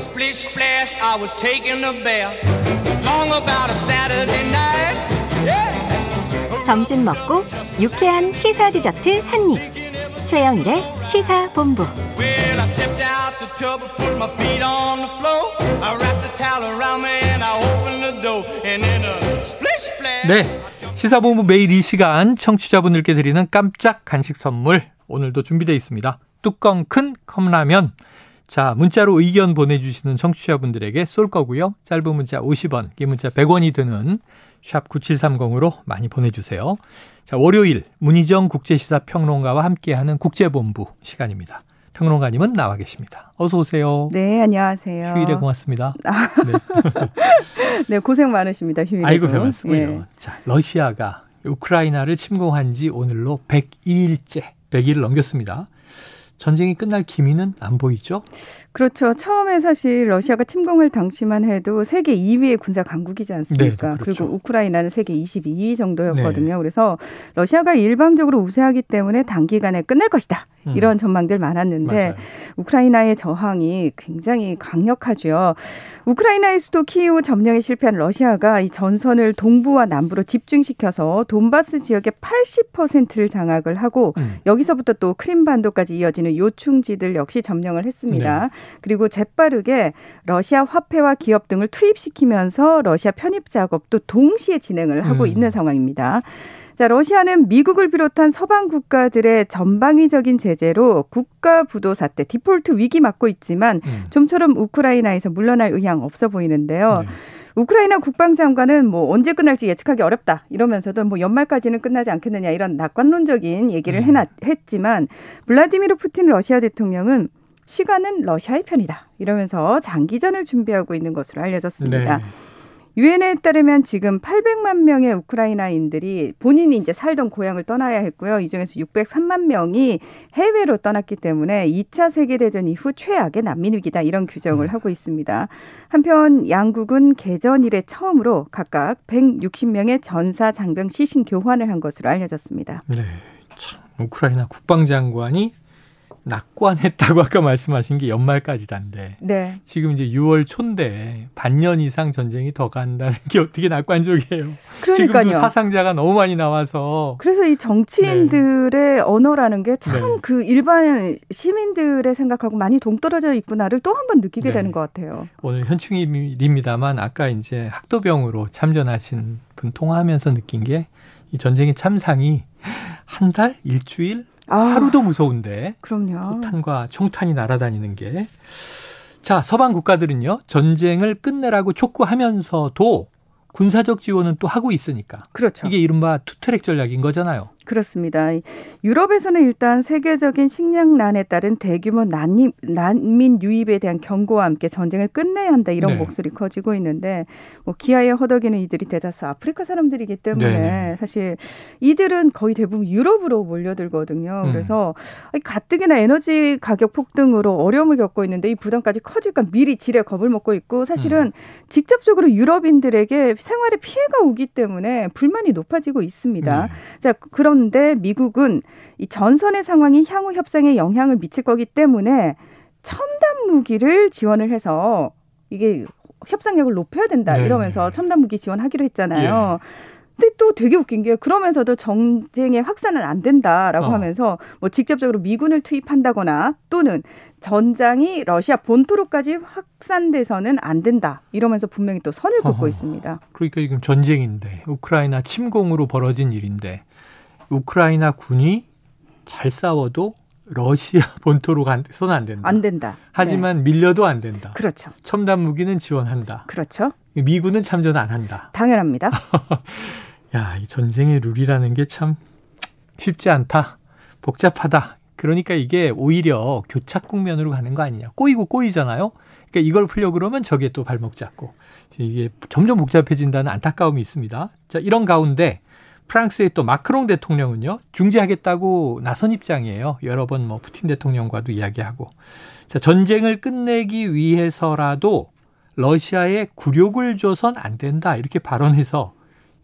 Splish splash, I was taking a bath. Long about a Saturday night. Yeah. 점심 먹고 유쾌한 시사 디저트 한 입. 최영일의 시사 본부. Well, I stepped out the tub and put my feet on the floor. I wrapped the towel around me and I opened the door. And then a splish splash. 네. 시사본부 매일 이 시간 청취자분들께 드리는 깜짝 간식 선물 오늘도 준비되어 있습니다. 뚜껑 큰 컵라면. 자, 문자로 의견 보내주시는 청취자분들에게 쏠 거고요. 짧은 문자 50원, 긴 문자 100원이 드는 샵 9730으로 많이 보내주세요. 자, 월요일 문희정 국제시사 평론가와 함께하는 국제본부 시간입니다. 평론가님은 나와 계십니다. 어서 오세요. 네, 안녕하세요. 휴일에 고맙습니다. 네. 네, 고생 많으십니다. 휴일에. 아이고, 별 말씀을요. 예. 자, 러시아가 우크라이나를 침공한 지 오늘로 102일째, 100일을 넘겼습니다. 전쟁이 끝날 기미는 안 보이죠? 그렇죠. 처음에 사실 러시아가 침공을 당시만 해도 세계 2위의 군사 강국이지 않습니까? 네, 그렇죠. 리고 우크라이나는 세계 22위 정도였거든요. 그래서 러시아가 일방적으로 우세하기 때문에 단기간에 끝날 것이다. 음. 이런 전망들 많았는데 맞아요. 우크라이나의 저항이 굉장히 강력하죠. 우크라이나의 수도 키이우 점령에 실패한 러시아가 이 전선을 동부와 남부로 집중시켜서 돈바스 지역의 80%를 장악을 하고 음. 여기서부터 또 크림반도까지 이어지는 요충지들 역시 점령을 했습니다. 네. 그리고 재빠르게 러시아 화폐와 기업 등을 투입시키면서 러시아 편입 작업도 동시에 진행을 하고 음. 있는 상황입니다. 자, 러시아는 미국을 비롯한 서방 국가들의 전방위적인 제재로 국가 부도 사태, 디폴트 위기 맞고 있지만 음. 좀처럼 우크라이나에서 물러날 의향 없어 보이는데요. 네. 우크라이나 국방장관은 뭐 언제 끝날지 예측하기 어렵다 이러면서도 뭐 연말까지는 끝나지 않겠느냐 이런 낙관론적인 얘기를 음. 해놨, 했지만 블라디미르 푸틴 러시아 대통령은 시간은 러시아의 편이다 이러면서 장기전을 준비하고 있는 것으로 알려졌습니다. 네. 유엔에 따르면 지금 800만 명의 우크라이나인들이 본인이 이제 살던 고향을 떠나야 했고요. 이 중에서 603만 명이 해외로 떠났기 때문에 2차 세계 대전 이후 최악의 난민 위기다 이런 규정을 음. 하고 있습니다. 한편 양국은 개전 이래 처음으로 각각 160명의 전사 장병 시신 교환을 한 것으로 알려졌습니다. 네. 참, 우크라이나 국방장관이 낙관했다고 아까 말씀하신 게 연말까지단데 네. 지금 이제 6월 초인데 반년 이상 전쟁이 더 간다는 게 어떻게 낙관적이에요. 지금도 그러니까요. 사상자가 너무 많이 나와서 그래서 이 정치인들의 언어라는 게참 네. 그 일반 시민들의 생각하고 많이 동떨어져 있구나를 또 한 번 느끼게 네. 되는 것 같아요. 오늘 현충일입니다만 아까 이제 학도병으로 참전하신 분 통화하면서 느낀 게 이 전쟁의 참상이 한 달, 일주일, 아, 하루도 무서운데 그럼요. 포탄과 총탄이 날아다니는 게. 자, 서방 국가들은요, 전쟁을 끝내라고 촉구하면서도 군사적 지원은 또 하고 있으니까. 그렇죠. 이게 이른바 투트랙 전략인 거잖아요. 그렇습니다. 유럽에서는 일단 세계적인 식량난에 따른 대규모 난임, 난민 유입에 대한 경고와 함께 전쟁을 끝내야 한다 이런 네. 목소리 커지고 있는데 뭐 기아에 허덕이는 이들이 대다수 아프리카 사람들이기 때문에 네네. 사실 이들은 거의 대부분 유럽으로 몰려들거든요. 음. 그래서 가뜩이나 에너지 가격 폭등으로 어려움을 겪고 있는데 이 부담까지 커질까 미리 지레 겁을 먹고 있고 사실은 음. 직접적으로 유럽인들에게 생활에 피해가 오기 때문에 불만이 높아지고 있습니다. 네. 자, 그런 데 미국은 이 전선의 상황이 향후 협상에 영향을 미칠 거기 때문에 첨단 무기를 지원을 해서 이게 협상력을 높여야 된다 네, 이러면서 네. 첨단 무기 지원하기로 했잖아요. 근데 또 되게 웃긴 게 그러면서도 정쟁의 확산은 안 된다라고 어. 하면서 뭐 직접적으로 미군을 투입한다거나 또는 전장이 러시아 본토로까지 확산돼서는 안 된다 이러면서 분명히 또 선을 긋고 어허. 있습니다. 그러니까 지금 전쟁인데 우크라이나 침공으로 벌어진 일인데 우크라이나 군이 잘 싸워도 러시아 본토로 손안 된다. 안 된다. 하지만 밀려도 안 된다. 네. 그렇죠. 첨단 무기는 지원한다. 그렇죠. 미군은 참전 안 한다. 당연합니다. 야, 이 전쟁의 룰이라는 게 참 쉽지 않다. 복잡하다. 그러니까 이게 오히려 교착 국면으로 가는 거 아니냐. 꼬이고 꼬이잖아요. 그러니까 이걸 풀려 그러면 저게 또 발목 잡고 이게 점점 복잡해진다는 안타까움이 있습니다. 자, 이런 가운데 프랑스의 또 마크롱 대통령은요 중재하겠다고 나선 입장이에요. 여러 번 뭐 푸틴 대통령과도 이야기하고 자 전쟁을 끝내기 위해서라도 러시아에 굴욕을 줘선 안 된다 이렇게 발언해서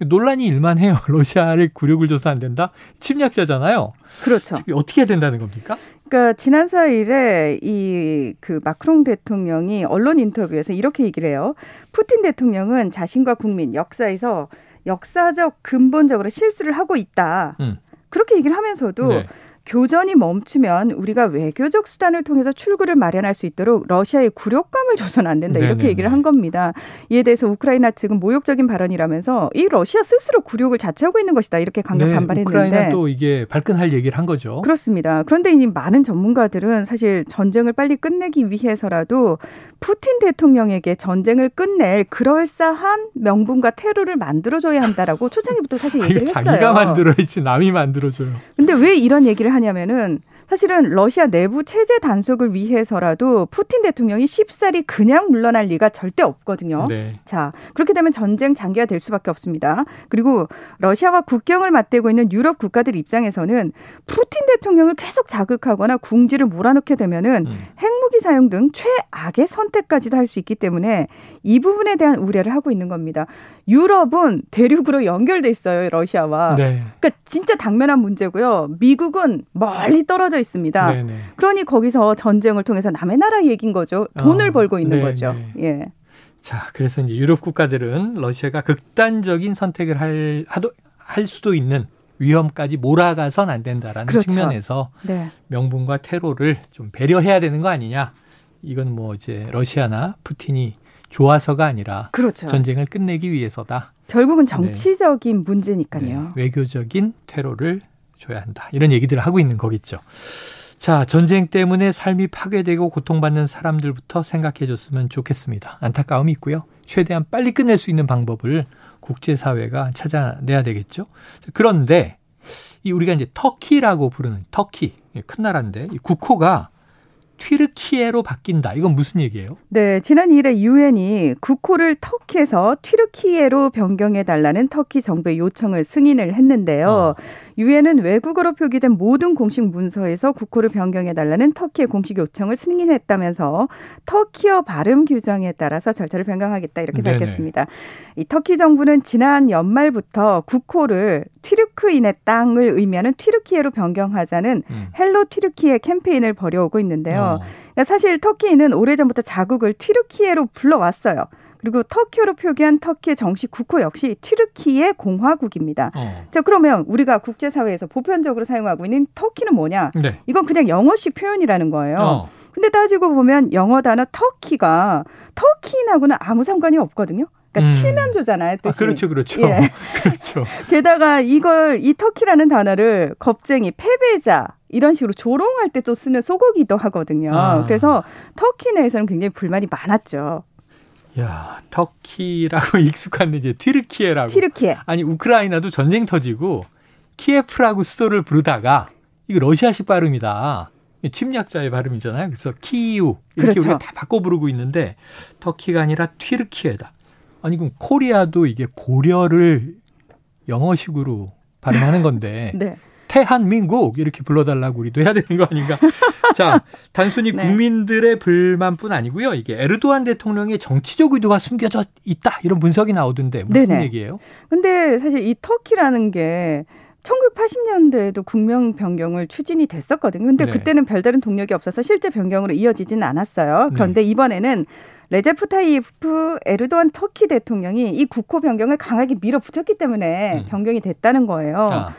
논란이 일만해요. 러시아를 굴욕을 줘서 안 된다. 침략자잖아요. 그렇죠. 어떻게 해야 된다는 겁니까? 그러니까 지난 4일에 이 그 마크롱 대통령이 언론 인터뷰에서 이렇게 얘기를 해요. 푸틴 대통령은 자신과 국민 역사에서 역사적 근본적으로 실수를 하고 있다. 음. 그렇게 얘기를 하면서도 네. 교전이 멈추면 우리가 외교적 수단을 통해서 출구를 마련할 수 있도록 러시아의 굴욕감을 줘서는 안 된다 이렇게 네네네. 얘기를 한 겁니다. 이에 대해서 우크라이나 측은 모욕적인 발언이라면서 이 러시아 스스로 굴욕을 자처하고 있는 것이다 이렇게 강력 네, 반발했는데 우크라이나 또 이게 발끈할 얘기를 한 거죠. 그렇습니다. 그런데 이 많은 전문가들은 사실 전쟁을 빨리 끝내기 위해서라도 푸틴 대통령에게 전쟁을 끝낼 그럴싸한 명분과 테러를 만들어줘야 한다라고 초창기부터 사실 아, 얘기를 했어요. 자기가 만들어야지 남이 만들어줘요. 근데 왜 이런 얘기를 하냐면은 사실은 러시아 내부 체제 단속을 위해서라도 푸틴 대통령이 쉽사리 그냥 물러날 리가 절대 없거든요. 네. 자, 그렇게 되면 전쟁 장기화 될 수밖에 없습니다. 그리고 러시아와 국경을 맞대고 있는 유럽 국가들 입장에서는 푸틴 대통령을 계속 자극하거나 궁지를 몰아넣게 되면은 음. 핵무기 사용 등 최악의 선택까지도 할 수 있기 때문에 이 부분에 대한 우려를 하고 있는 겁니다. 유럽은 대륙으로 연결돼 있어요, 러시아와. 네. 그러니까 진짜 당면한 문제고요. 미국은 멀리 떨어져 있습니다. 네, 네. 그러니 거기서 전쟁을 통해서 남의 나라 얘기인 거죠. 돈을 어, 벌고 있는 네, 거죠. 네. 예. 자, 그래서 이제 유럽 국가들은 러시아가 극단적인 선택을 할, 하도, 할 수도 있는 위험까지 몰아가선 안 된다라는 그렇죠. 측면에서 네. 명분과 테러를 좀 배려해야 되는 거 아니냐. 이건 뭐 이제 러시아나 푸틴이 좋아서가 아니라 그렇죠. 전쟁을 끝내기 위해서다. 결국은 정치적인 네, 문제니까요. 외교적인 테러를 줘야 한다. 이런 얘기들을 하고 있는 거겠죠. 자, 전쟁 때문에 삶이 파괴되고 고통받는 사람들부터 생각해 줬으면 좋겠습니다. 안타까움이 있고요. 최대한 빨리 끝낼 수 있는 방법을 국제사회가 찾아내야 되겠죠. 자, 그런데 이 우리가 이제 터키라고 부르는 터키 예, 큰 나라인데 이 국호가 튀르키예로 바뀐다. 이건 무슨 얘기예요? 네, 지난 2일에 유엔이 국호를 터키에서 튀르키예로 변경해 달라는 터키 정부의 요청을 승인을 했는데요. 어. 유엔은 외국어로 표기된 모든 공식 문서에서 국호를 변경해 달라는 터키의 공식 요청을 승인했다면서 터키어 발음 규정에 따라서 철자를 변경하겠다 이렇게 네네. 밝혔습니다. 이 터키 정부는 지난 연말부터 국호를 튀르크인의 땅을 의미하는 튀르키예로 변경하자는 음. Hello 튀르키예 캠페인을 벌여오고 있는데요. 어. 그러니까 사실 터키는 오래전부터 자국을 튀르키예로 불러왔어요. 그리고 터키어로 표기한 터키의 정식 국호 역시 튀르키예 공화국입니다. 어. 자, 그러면 우리가 국제사회에서 보편적으로 사용하고 있는 터키는 뭐냐? 네. 이건 그냥 영어식 표현이라는 거예요. 어. 근데 따지고 보면 영어 단어 터키가 터키인하고는 아무 상관이 없거든요. 그러니까 음. 칠면조잖아요. 뜻이. 아, 그렇죠, 그렇죠. 예. 그렇죠. 게다가 이걸 이 터키라는 단어를 겁쟁이, 패배자 이런 식으로 조롱할 때 또 쓰는 속어기도 하거든요. 아. 그래서 터키 내에서는 굉장히 불만이 많았죠. 야, 터키라고 익숙한데 이제 튀르키예라고. 튀르키예. 아니 우크라이나도 전쟁 터지고 키예프라고 수도를 부르다가 이거 러시아식 발음이다. 침략자의 발음이잖아요. 그래서 키이우 이렇게 그렇죠. 우리가 다 바꿔 부르고 있는데 터키가 아니라 튀르키예다. 아니 그럼 코리아도 이게 고려를 영어식으로 발음하는 건데 네. 대한민국 이렇게 불러달라고 우리도 해야 되는 거 아닌가? 자, 단순히 네. 국민들의 불만뿐 아니고요. 이게 에르도안 대통령의 정치적 의도가 숨겨져 있다 이런 분석이 나오던데 무슨 네네. 얘기예요? 근데 사실 이 터키라는 게 1980년대에도 국명 변경을 추진이 됐었거든요. 근데 네. 그때는 별다른 동력이 없어서 실제 변경으로 이어지지는 않았어요. 네. 그런데 이번에는 레제프 타이프 에르도안 터키 대통령이 이 국호 변경을 강하게 밀어붙였기 때문에 음. 변경이 됐다는 거예요. 아,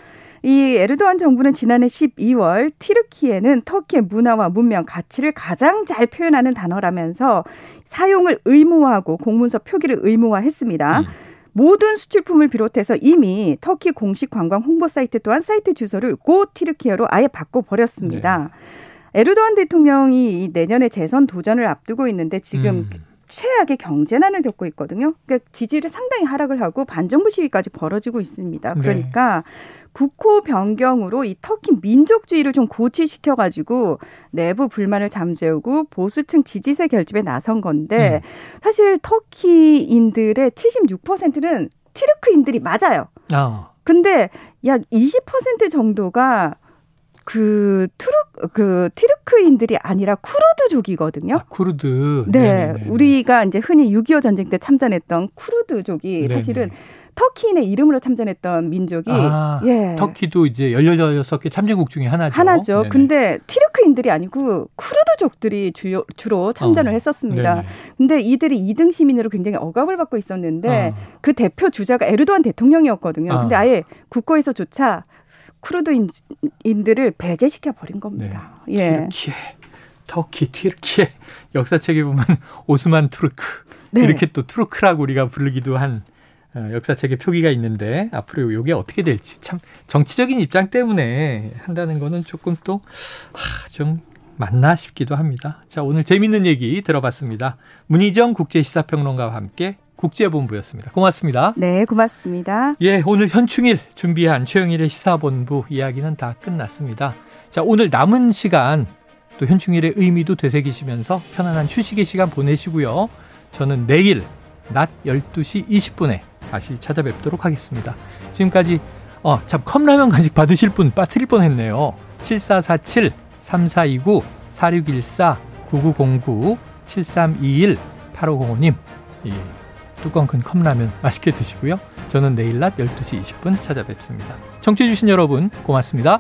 이 에르도안 정부는 지난해 12월 튀르키예는 터키의 문화와 문명, 가치를 가장 잘 표현하는 단어라면서 사용을 의무화하고 공문서 표기를 의무화했습니다. 음. 모든 수출품을 비롯해서 이미 터키 공식 관광 홍보 사이트 또한 사이트 주소를 고 튀르키예로 아예 바꿔 버렸습니다. 네. 에르도안 대통령이 이 내년에 재선 도전을 앞두고 있는데 지금 음. 최악의 경제난을 겪고 있거든요. 그러니까 지지율이 상당히 하락을 하고 반정부 시위까지 벌어지고 있습니다. 네. 그러니까 국호 변경으로 이 터키 민족주의를 좀 고취시켜 가지고 내부 불만을 잠재우고 보수층 지지세 결집에 나선 건데 음. 사실 터키인들의 76%는 튀르크인들이 맞아요. 아, 근데 약 20% 정도가 그 투르 그 튀르크인들이 아니라 쿠르드족이거든요. 아, 쿠르드. 네, 네네네. 우리가 이제 흔히 6.25 전쟁 때 참전했던 쿠르드족이 네네. 사실은 터키인의 이름으로 참전했던 민족이 아, 예. 터키도 이제 16개 참전국 중에 하나죠. 하나죠. 네네. 근데 튀르크인들이 아니고 쿠르드족들이 주요, 주로 참전을 어, 했었습니다. 네네. 근데 이들이 2등 시민으로 굉장히 억압을 받고 있었는데 어. 그 대표 주자가 에르도안 대통령이었거든요. 아. 근데 아예 국고에서조차 쿠르드인들을 배제시켜 버린 겁니다. 예. 튀르키예, 터키, 튀르키예 역사책에 보면 오스만 투르크 네. 이렇게 또 투르크라고 우리가 부르기도 한 어, 역사책에 표기가 있는데 앞으로 이게 어떻게 될지 참 정치적인 입장 때문에 한다는 거는 조금 또좀 맞나 싶기도 합니다. 자 오늘 재밌는 얘기 들어봤습니다. 문희정 국제시사평론가와 함께 국제본부였습니다. 고맙습니다. 네, 고맙습니다. 예, 오늘 현충일 준비한 최영일의 시사본부 이야기는 다 끝났습니다. 자, 오늘 남은 시간 또 현충일의 의미도 되새기시면서 편안한 휴식의 시간 보내시고요. 저는 내일 낮 12시 20분에 다시 찾아뵙도록 하겠습니다. 지금까지 어, 참 컵라면 간식 받으실 분 빠뜨릴 뻔했네요. 7447 3429 4614 9909 7321 8505님. 예. 뚜껑 큰 컵라면 맛있게 드시고요. 저는 내일 낮 12시 20분 찾아뵙습니다. 청취해주신 여러분 고맙습니다.